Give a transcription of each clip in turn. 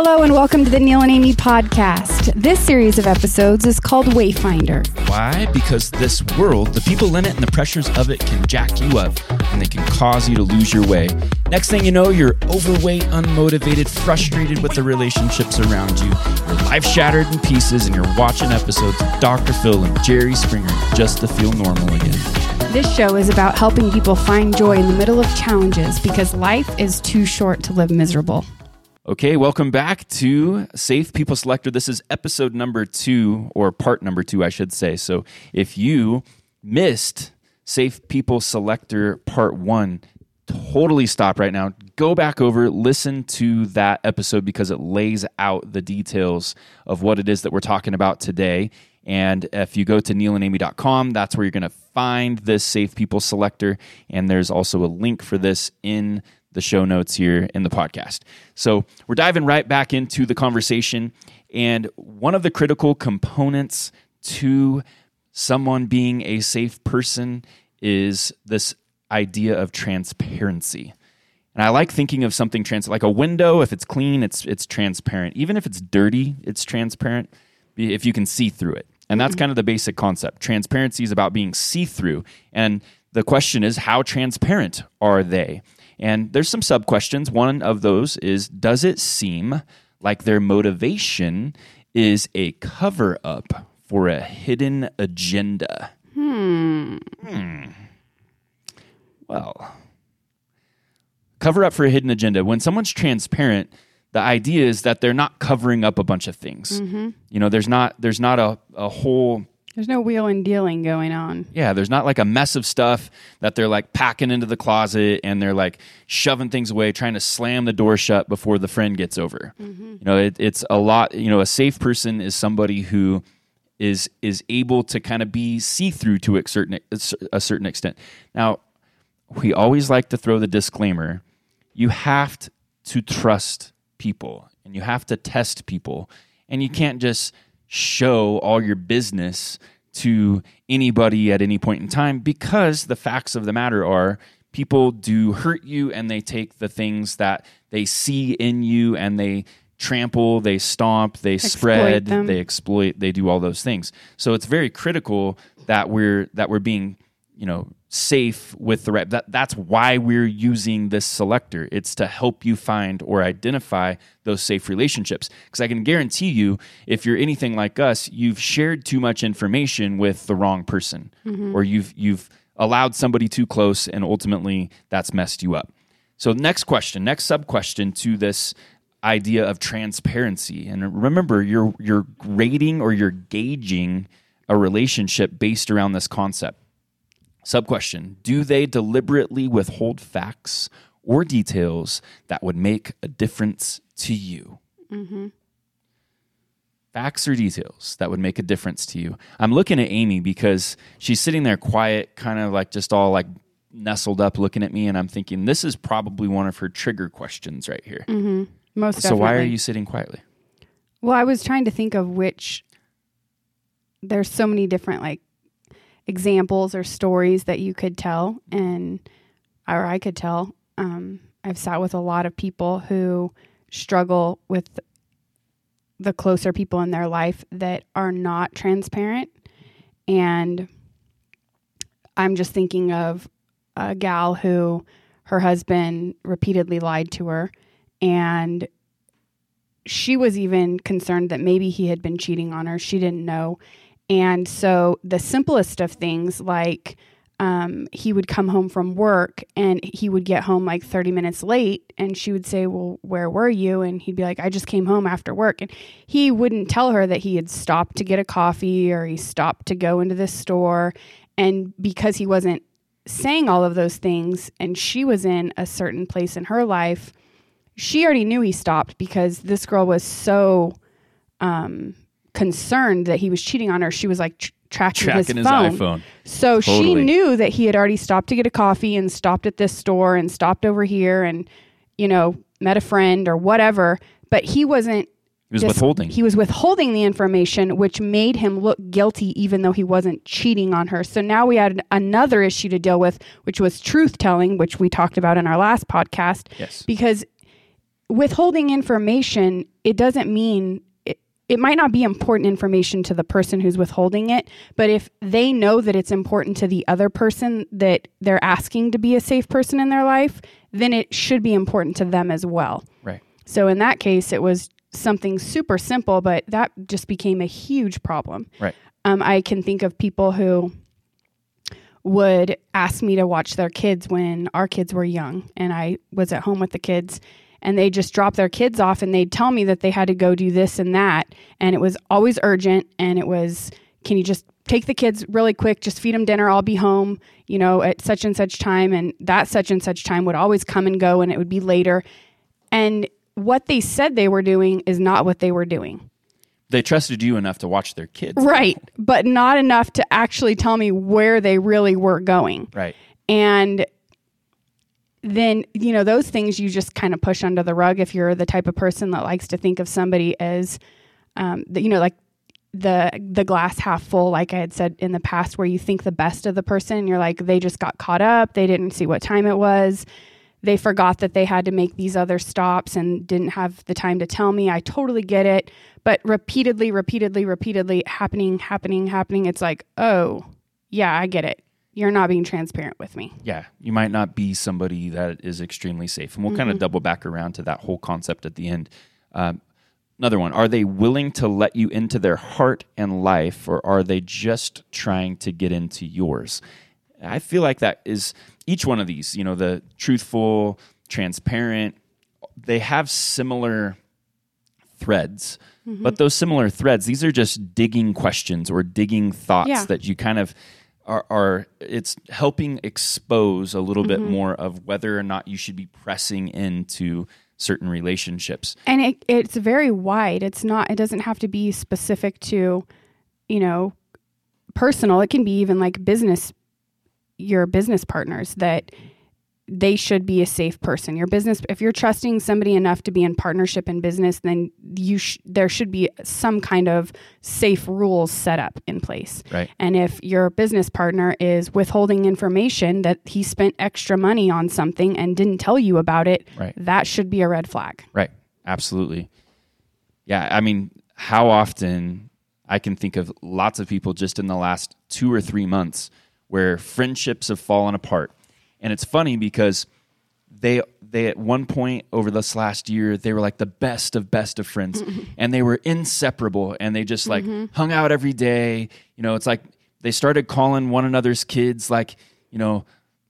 Hello and welcome to the Neal and Amie podcast. This series of episodes is called Wayfinder. Why? Because this world, the people in it and the pressures of it can jack you up and they can cause you to lose your way. Next thing you know, you're overweight, unmotivated, frustrated with the relationships around you. Your life shattered in pieces and you're watching episodes of Dr. Phil and Jerry Springer just to feel normal again. This show is about helping people find joy in the middle of challenges because life is too short to live miserable. Okay, welcome back to Safe People Selector. This is episode number two, or part number two, I should say. So if you missed Safe People Selector part one, totally stop right now. Go back over, listen to that episode because it lays out the details of what it is that we're talking about today. And if you go to nealandamie.com, that's where you're going to find this Safe People Selector. And there's also a link for this in the show notes here in the podcast. So we're diving right back into the conversation. And one of the critical components to someone being a safe person is this idea of transparency. And I like thinking of something trans like a window. If it's clean, it's it's transparent. Even if it's dirty, it's transparent. If you can see through it, and that's mm-hmm. kind of the basic concept. Transparency is about being see through, and the question is, how transparent are they? And there's some sub questions. One of those is Does it seem like their motivation is a cover up for a hidden agenda? Hmm. Hmm. Well, cover up for a hidden agenda. When someone's transparent, the idea is that they're not covering up a bunch of things. Mm-hmm. You know, there's not there's not a, a whole There's no wheeling and dealing going on. yeah, there's not like a mess of stuff that they're like packing into the closet and they're like shoving things away, trying to slam the door shut before the friend gets over. Mm-hmm. You know, it, it's a lot. You know, a safe person is somebody who is is able to kind of be see through to a certain a certain extent. Now, we always like to throw the disclaimer: you have to trust people and you have to test people, and you can't just show all your business to anybody at any point in time because the facts of the matter are people do hurt you and they take the things that they see in you and they trample, they stomp, they spread, them. they exploit, they do all those things. So it's very critical that we're that we're being, you know, safe with the right that that's why we're using this selector. It's to help you find or identify those safe relationships. Because I can guarantee you, if you're anything like us, you've shared too much information with the wrong person. Mm-hmm. Or you've you've allowed somebody too close and ultimately that's messed you up. So next question, next sub question to this idea of transparency. And remember, you're you're rating or you're gauging a relationship based around this concept. Sub question Do they deliberately withhold facts or details that would make a difference to you? Mm-hmm. Facts or details that would make a difference to you. I'm looking at Amie because she's sitting there quiet, kind of like just all like nestled up looking at me. And I'm thinking, this is probably one of her trigger questions right here. Mm-hmm. Most So, why are you sitting quietly? Well, I was trying to think of which. There's so many different like examples or stories that you could tell, and or I could tell. Um, I've sat with a lot of people who struggle with the closer people in their life that are not transparent, and I'm just thinking of a gal who her husband repeatedly lied to her, and she was even concerned that maybe he had been cheating on her. She didn't know. And so the simplest of things, like um, he would come home from work and he would get home like 30 minutes late. And she would say, Well, where were you? And he'd be like, I just came home after work. And he wouldn't tell her that he had stopped to get a coffee or he stopped to go into the store. And because he wasn't saying all of those things and she was in a certain place in her life, she already knew he stopped because this girl was so um, concerned that he was cheating on her. She was like tr- tracking, Tracking his, his phone. iPhone. So she knew that he had already stopped to get a coffee and stopped at this store and stopped over here and, you know, met a friend or whatever. But he wasn't. He was withholding. He was withholding the information, which made him look guilty, even though he wasn't cheating on her. So now we had another issue to deal with, which was truth telling, which we talked about in our last podcast yes. because withholding information, it doesn't mean it, might not be important information to the person who's withholding it, but if they know that it's important to the other person that they're asking to be a safe person in their life, then it should be important to them as well. Right. So in that case, it was something super simple, but that just became a huge problem. Right. Um, I can think of people who would ask me to watch their kids when our kids were young and I was at home with the kids and they just drop their kids off and they'd tell me that they had to go do this and that. And it was always urgent and it was can you just take the kids really quick just feed them dinner I'll be home you know at such and such time. And that such and such time would always come and go and it would be later. And what they said they were doing is not what they were doing. They trusted you enough to watch their kids. right but not enough to actually tell me where they really were going. Right. and then you know those things you just kind of push under the rug if you're the type of person that likes to think of somebody as um, the, you know like the the glass half full like i had said in the past where you think the best of the person you're like they just got caught up they didn't see what time it was they forgot that they had to make these other stops and didn't have the time to tell me. I totally get it. But repeatedly repeatedly repeatedly happening happening happening it's like oh yeah i get it you're not being transparent with me yeah, you might not be somebody that is extremely safe. And we'll kind of double back around to that whole concept at the end. Um, another one Are they willing to let you into their heart and life, or are they just trying to get into yours? I feel like that is each one of these, you know, the truthful, transparent, they have similar threads. But those similar threads, these are just digging questions or digging thoughts Yeah. that you kind of are, are it's helping expose a little bit mm-hmm. more of whether or not you should be pressing into certain relationships. and it, it's very wide. It's not it doesn't have to be specific to you know personal. It can be even like business your business partners that they should be a safe person your business if you're trusting somebody enough to be in partnership in business then you sh- there should be some kind of safe rules set up in place Right. and if your business partner is withholding information that he spent extra money on something and didn't tell you about it Right. that should be a red flag Right. Absolutely. Yeah. I mean, how often I can think of lots of people just in the last two or three months where friendships have fallen apart. And it's funny because they they at one point over this last year they were like the best of best of friends. And they were inseparable and they just like mm-hmm. hung out every day. You know it's like they started calling one another's kids like you know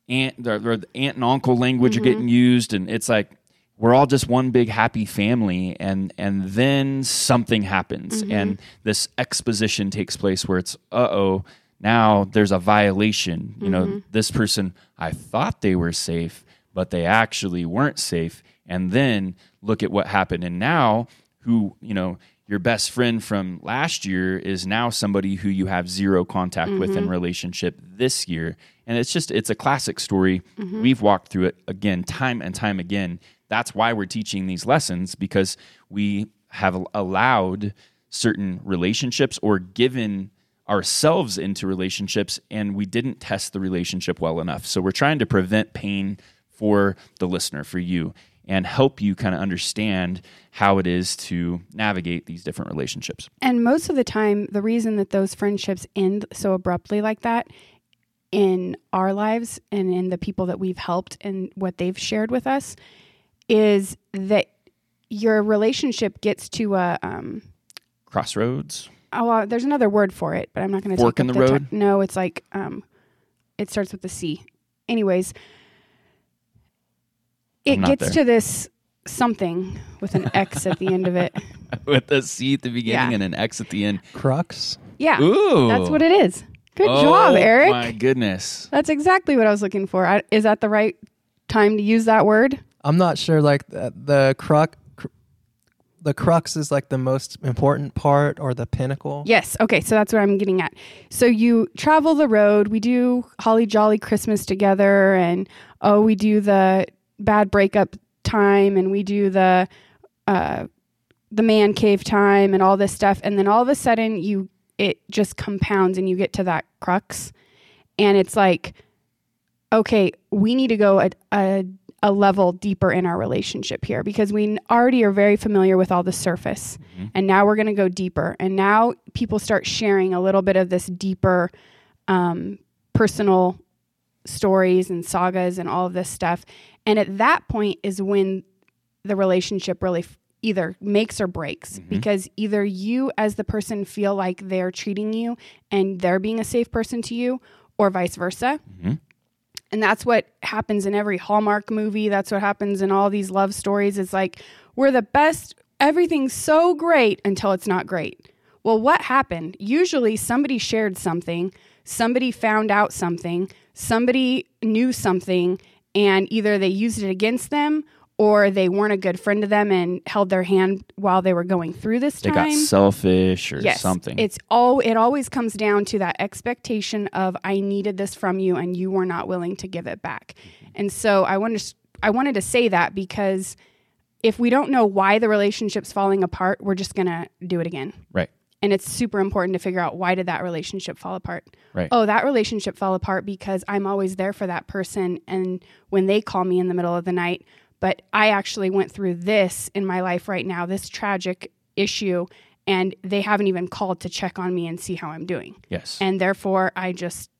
aunt or, or the aunt and uncle language are getting mm-hmm. used. And it's like we're all just one big happy family. And and then something happens. Mm-hmm. And this exposition takes place where it's uh-oh now there's a violation. You know mm-hmm. this person i thought they were safe but they actually weren't safe. And then look at what happened. And now who you know your best friend from last year is now somebody who you have zero contact with in mm-hmm. relationship this year. And it's just it's a classic story. Mm-hmm. We've walked through it again time and time again. That's why we're teaching these lessons because we have allowed certain relationships or given ourselves into relationships and we didn't test the relationship well enough. So we're trying to prevent pain for the listener for you and help you kind of understand how it is to navigate these different relationships. And most of the time, the reason that those friendships end so abruptly like that in our lives and in the people that we've helped and what they've shared with us is that your relationship gets to a um, crossroads oh uh, there's another word for it but i'm not going to Fork take in up the ti- road? no it's like um, it starts with the c anyways it gets there. to this something with an x at the end of it with a c at the beginning Yeah. and an x at the end Crux. yeah ooh that's what it is good oh, job erik my goodness That's exactly what I was looking for. I, is that the right time to use that word? I'm not sure. Like the, the crux, cr- the crux is like the most important part or the pinnacle. Yes. Okay. So that's what I'm getting at. So you travel the road. We do Holly Jolly Christmas together, and oh, we do the bad breakup time, and we do the uh, the man cave time, and all this stuff. And then all of a sudden, you it just compounds, and you get to that crux, and it's like, okay, we need to go a, a a level deeper in our relationship here because we already are very familiar with all the surface. Mm-hmm. And now we're going to go deeper. And now people start sharing a little bit of this deeper um, personal stories and sagas and all of this stuff. And at that point is when the relationship really f- either makes or breaks mm-hmm. because either you as the person feel like they're treating you and they're being a safe person to you or vice versa. Mm-hmm. And that's what happens in every Hallmark movie. That's what happens in all these love stories. It's like we're the best, everything's so great until it's not great. Well, what happened? Usually somebody shared something, somebody found out something, somebody knew something, and either they used it against them or they weren't a good friend to them and held their hand while they were going through this They got selfish or yes, something. It's all it always comes down to that expectation of I needed this from you and you were not willing to give it back. Mm-hmm. And so I wanted to, I wanted to say that because if we don't know why the relationship's falling apart, we're just going to do it again. right. And it's super important to figure out why did that relationship fall apart? Right. Oh, that relationship fell apart because I'm always there for that person and when they call me in the middle of the night, but I actually went through this in my life right now, this tragic issue, and they haven't even called to check on me and see how I'm doing. Yes. And therefore, I just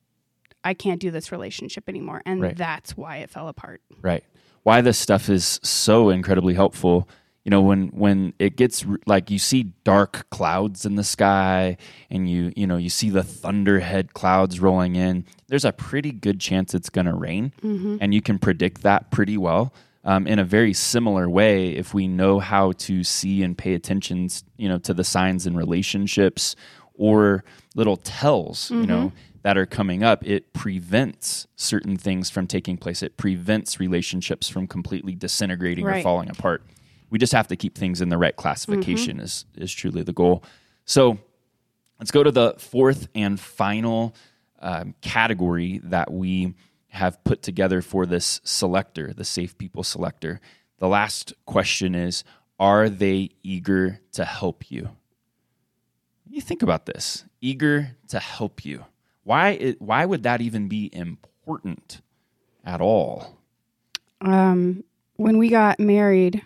I can't do this relationship anymore, and Right. that's why it fell apart. Right. Why this stuff is so incredibly helpful. You know, when when it gets like you see dark clouds in the sky and you you know you see the thunderhead clouds rolling in, there's a pretty good chance it's going to rain, mm-hmm. and you can predict that pretty well. Um, in a very similar way, if we know how to see and pay attention, you know, to the signs in relationships or little tells, you know, that are coming up, it prevents certain things from taking place. It prevents relationships from completely disintegrating or falling apart. We just have to keep things in the right classification is is truly the goal. So let's go to the fourth and final um, category that we have put together for this selector, the safe people selector. The last question is Are they eager to help you? You think about this eager to help you. Why, why would that even be important at all? Um, when we got married,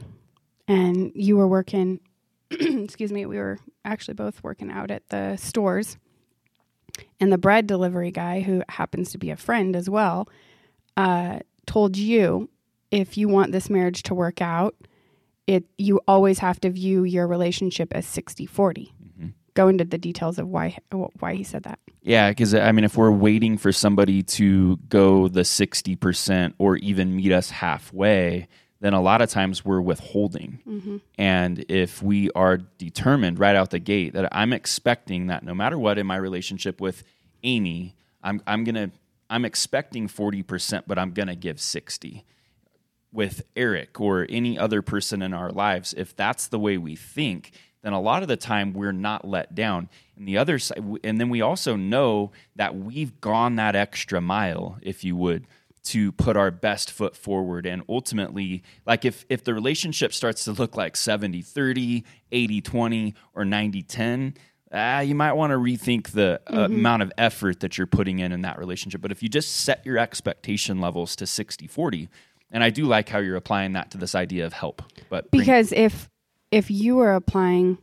and you were working, excuse me, we were actually both working out at the stores, and the bread delivery guy, who happens to be a friend as well, uh, told you if you want this marriage to work out, it you always have to view your relationship as 60-40. Go into the details of why why he said that. Yeah, because I mean, if we're waiting for somebody to go the 60% or even meet us halfway, then a lot of times we're withholding. Mm-hmm. And if we are determined right out the gate that I'm expecting that no matter what in my relationship with Amie, I'm, I'm going to, I'm expecting 40%, but I'm going to give 60 with Erik or any other person in our lives, if that's the way we think, then a lot of the time we're not let down. And the other side, and then we also know that we've gone that extra mile, if you would, to put our best foot forward. And ultimately, like if, if the relationship starts to look like 70 30, 80 20, or 90 10, ah, you might want to rethink the uh, amount of effort that you're putting in in that relationship. But if you just set your expectation levels to 60 40, and I do like how you're applying that to this idea of help. But bring- because if if you are applying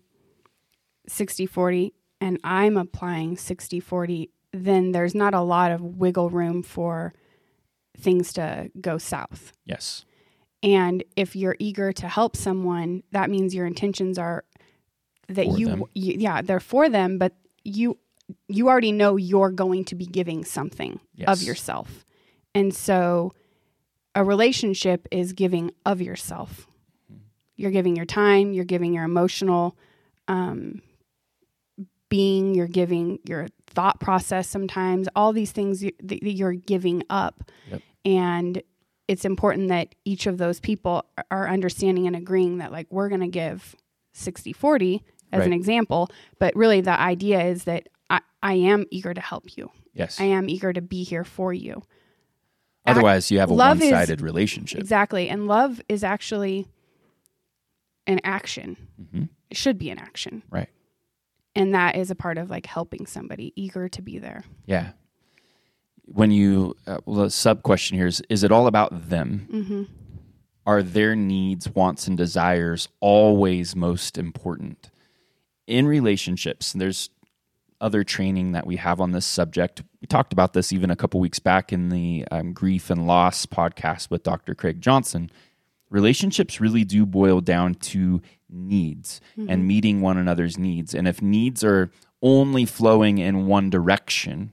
60-40 and i'm applying 60-40 then there's not a lot of wiggle room for things to go south. Yes, and if you're eager to help someone that means your intentions are that you, you yeah they're for them but you you already know you're going to be giving something of yourself. And so a relationship is giving of yourself. You're giving your time you're giving your emotional um, being you're giving your thought process sometimes all these things you, that you're giving up. Yep. and it's important that each of those people are understanding and agreeing that like we're going to give 60 40 as an example. But really the idea is that I, I am eager to help you. Yes. i am eager to be here for you. Otherwise, you have a love one-sided relationship. exactly. And love is actually an action. Hmm it should be an action. Right. And that is a part of like helping somebody eager to be there Yeah. When you, uh, well, the sub question here is: Is it all about them? mm-hmm. are their needs, wants, and desires always most important? In relationships, there's other training that we have on this subject. We talked about this even a couple weeks back in the um, Grief and Loss podcast with Dr. Craig Johnson. Relationships really do boil down to needs mm-hmm. and meeting one another's needs. And if needs are only flowing in one direction,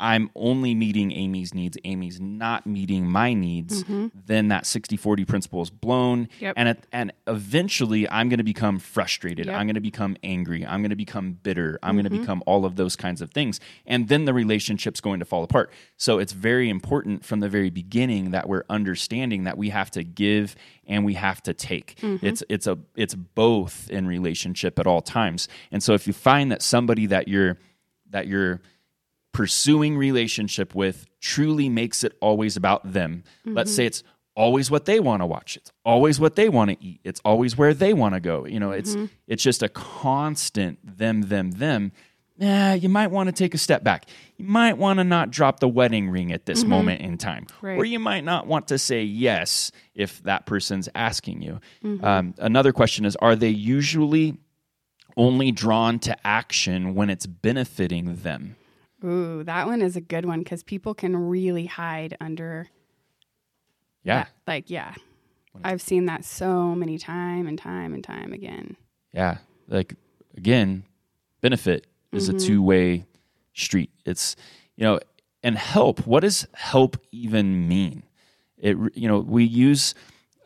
I'm only meeting Amie's needs, Amie's not meeting my needs, mm-hmm. then that 60 40 principle is blown. Yep. And, it, and eventually I'm going to become frustrated. Yep. I'm going to become angry. I'm going to become bitter. I'm mm-hmm. going to become all of those kinds of things. And then the relationship's going to fall apart. So it's very important from the very beginning that we're understanding that we have to give and we have to take. Mm-hmm. It's, it's, a, it's both in relationship at all times. And so if you find that somebody that you're, that you're, pursuing relationship with truly makes it always about them. Mm-hmm. Let's say it's always what they want to watch. It's always what they want to eat. It's always where they want to go. You know, it's mm-hmm. it's just a constant them them them. Yeah, you might want to take a step back. You might want to not drop the wedding ring at this mm-hmm. moment in time. Right. Or you might not want to say yes if that person's asking you. Mm-hmm. Um, another question is Are they usually only drawn to action when it's benefiting them? Ooh, that one is a good one because people can really hide under. Yeah. That. Like, yeah. I've seen that so many time and time and time again. Yeah. Like, again, benefit is mm-hmm. a two way street. It's, you know, and help. What does help even mean? It, you know, we use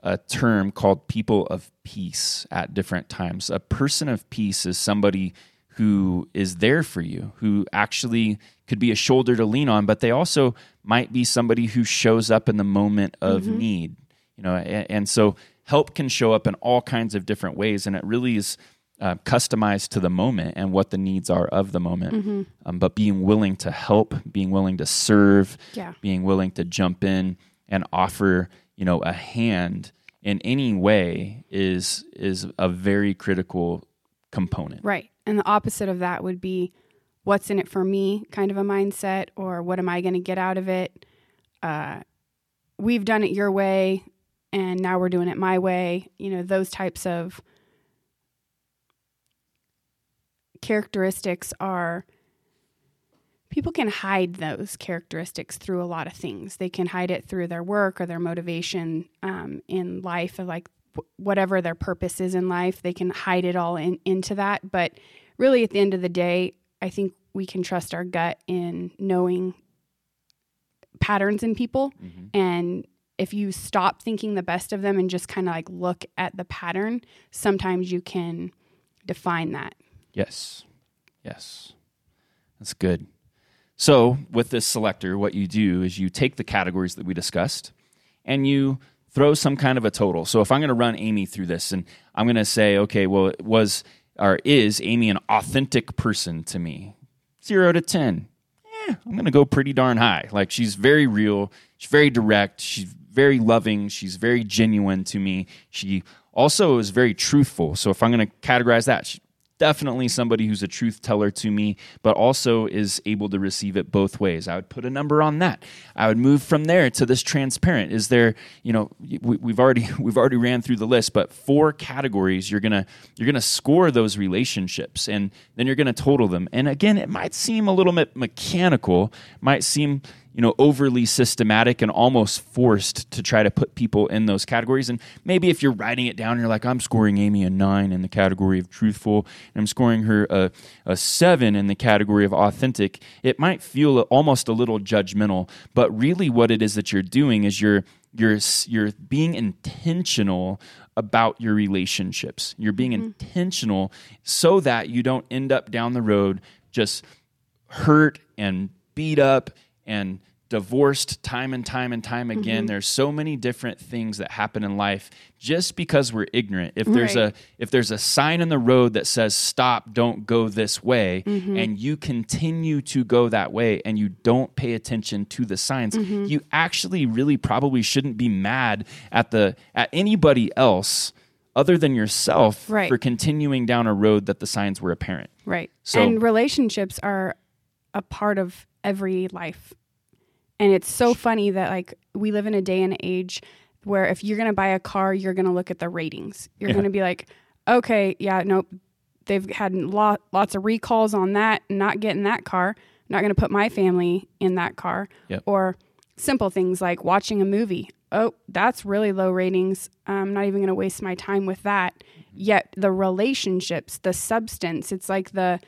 a term called people of peace at different times. A person of peace is somebody who is there for you, who actually could be a shoulder to lean on, but they also might be somebody who shows up in the moment of mm-hmm. need. You know, and, and, so help can show up in all kinds of different ways, and it really is uh, customized to the moment and what the needs are of the moment. Mm-hmm. Um, but being willing to help, being willing to serve, yeah. being willing to jump in and offer, you know, a hand in any way is is a very critical component. Right. And the opposite of that would be what's in it for me kind of a mindset or what am I going to get out of it? Uh, we've done it your way and now we're doing it my way. You know, those types of characteristics are people can hide those characteristics through a lot of things. They can hide it through their work or their motivation um, in life, of like whatever their purpose is in life, they can hide it all in, into that. But really, at the end of the day, I think we can trust our gut in knowing patterns in people. Mm-hmm. And if you stop thinking the best of them and just kind of like look at the pattern, sometimes you can define that. Yes. Yes. That's good. So, with this selector, what you do is you take the categories that we discussed and you throw some kind of a total. So if I'm going to run Amie through this and I'm going to say, okay, well, was or is Amie an authentic person to me? Zero to 10. Eh, I'm going to go pretty darn high. Like she's very real. She's very direct. She's very loving. She's very genuine to me. She also is very truthful. So if I'm going to categorize that, she, definitely somebody who's a truth teller to me, but also is able to receive it both ways. I would put a number on that. I would move from there to this transparent. Is there, you know, we, have already we've already ran through the list, but four categories you're gonna you're gonna score those relationships, and then you're gonna total them. And again, it might seem a little bit mechanical, might seem you know overly systematic and almost forced to try to put people in those categories. And maybe if you're writing it down you're like i'm scoring amie a 9 in the category of truthful and i'm scoring her a, a 7 in the category of authentic it might feel almost a little judgmental. But really what it is that you're doing is you're you're you're being intentional about your relationships. You're being mm-hmm. intentional so that you don't end up down the road just hurt and beat up and divorced time and time and time again. Mm-hmm. There's so many different things that happen in life just because we're ignorant. If there's right. a if there's a sign in the road that says stop, don't go this way, mm-hmm. and you continue to go that way and you don't pay attention to the signs, mm-hmm. you actually really probably shouldn't be mad at the at anybody else other than yourself right. for continuing down a road that the signs were apparent. Right. So and relationships are a part of every life. And it's so funny that like we live in a day and age where if you're going to buy a car, you're going to look at the ratings. You're Yeah. going to be like, okay, yeah, nope, they've had lot, lots of recalls on that, not getting that car, not going to put my family in that car. Yep. Or simple things like watching a movie. Oh, that's really low ratings. I'm not even going to waste my time with that. Mm-hmm. Yet the relationships, the substance, it's like the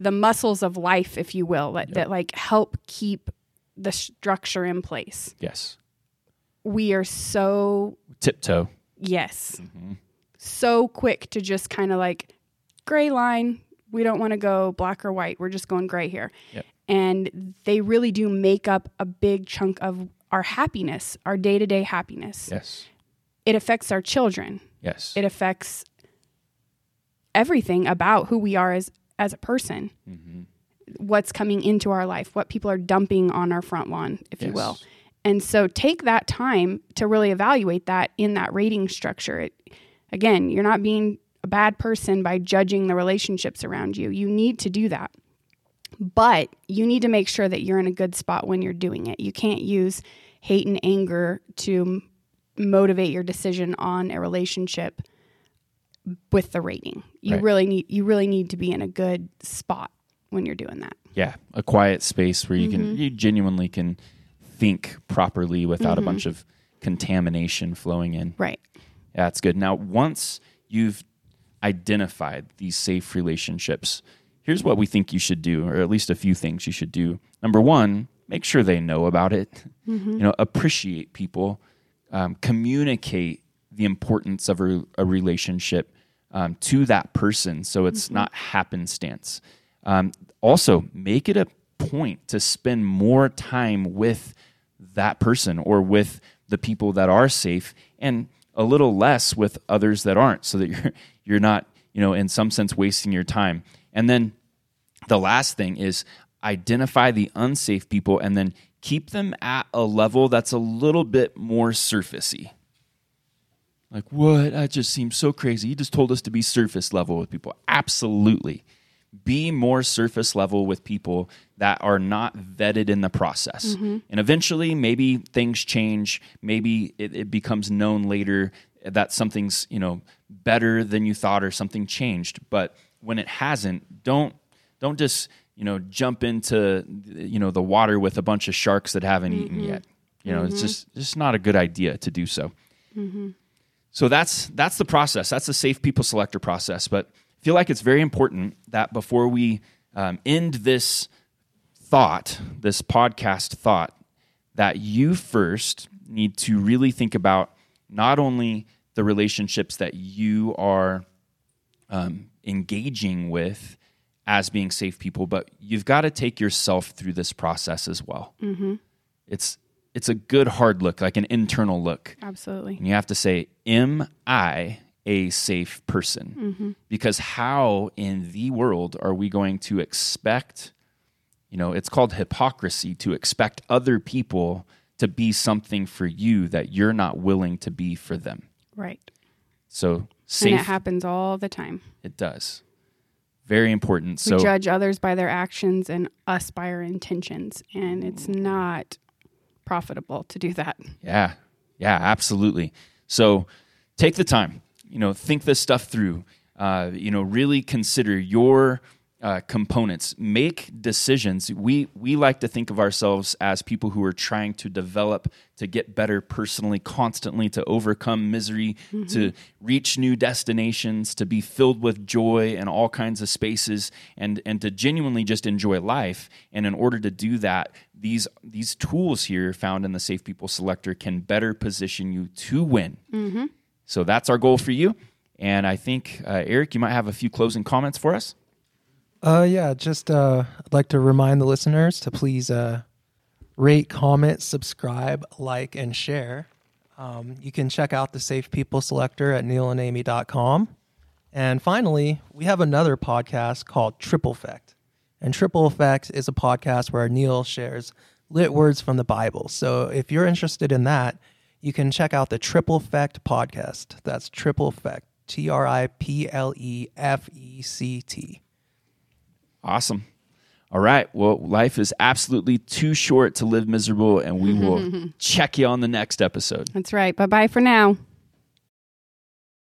the muscles of life, if you will, that, that like help keep the structure in place. Yes. We are so Tiptoe. Yes. Mm-hmm. So quick to just kind of like gray line. We don't want to go black or white. We're just going gray here. Yep. And they really do make up a big chunk of our happiness, our day to day happiness. Yes. It affects our children, Yes. it affects everything about who we are as, as a person, mm-hmm. what's coming into our life, what people are dumping on our front lawn, if you will. And so take that time to really evaluate that in that rating structure. It, again, you're not being a bad person by judging the relationships around you. You need to do that. But you need to make sure that you're in a good spot when you're doing it. You can't use hate and anger to motivate your decision on a relationship with the rating. You Right. really need you really need to be in a good spot when you're doing that. yeah, a quiet space where you Mm-hmm. can you genuinely can think properly without a bunch of contamination flowing in. Right. Yeah, that's good. Now, once you've identified these safe relationships, here's what we think you should do, or at least a few things you should do. Number one, make sure they know about it. You know, appreciate people, um, communicate the importance of a, a relationship um, to that person, so it's not happenstance. Um, also, make it a point to spend more time with that person or with the people that are safe and a little less with others that aren't so that you're you're not you know in some sense wasting your time. And then the last thing is identify the unsafe people and then keep them at a level that's a little bit more surfacey like what that just seems so crazy you just told us to be surface level with people absolutely be more surface level with people that are not vetted in the process. Mm-hmm. And eventually, maybe things change. Maybe it, it becomes known later that something's you know better than you thought or something changed. But when it hasn't, don't don't just you know jump into you know the water with a bunch of sharks that haven't eaten mm-hmm. yet. You know, it's mm-hmm. just just not a good idea to do so. So that's that's the process. That's the safe people selector process. But I feel like it's very important that before we um, end this thought, this podcast thought, that you first need to really think about not only the relationships that you are um, engaging with as being safe people, but you've got to take yourself through this process as well. It's it's a good hard look, like an internal look. Absolutely. And you have to say, Am I a safe person? Mm-hmm. Because how in the world are we going to expect, you know, it's called hypocrisy to expect other people to be something for you that you're not willing to be for them? Right. So, safe. And it happens all the time. it does. Very important. We So, judge others by their actions and us by our intentions. And it's mm. not profitable to do that. Yeah. Yeah, absolutely. So take the time, you know, think this stuff through, uh, you know, really consider your uh, components, make decisions. We, we like to think of ourselves as people who are trying to develop, to get better personally, constantly, to overcome misery, to reach new destinations, to be filled with joy in all kinds of spaces, and, and to genuinely just enjoy life. And in order to do that, these these tools here found in the Safe People Selector can better position you to win. So that's our goal for you. And I think uh, Erik, you might have a few closing comments for us. Uh, yeah, just uh, I'd like to remind the listeners to please uh, rate, comment, subscribe, like, and share. Um, you can check out the Safe People Selector at nealandamie.com. And finally, we have another podcast called Triplefect. And Triplefect is a podcast where Neal shares lit words from the Bible. So if you're interested in that, you can check out the Triplefect podcast. That's Triplefect, T R I P L E F E C T. Awesome. All right. Well, life is absolutely too short to live miserable, and we will check you on the next episode. That's right. Bye bye for now.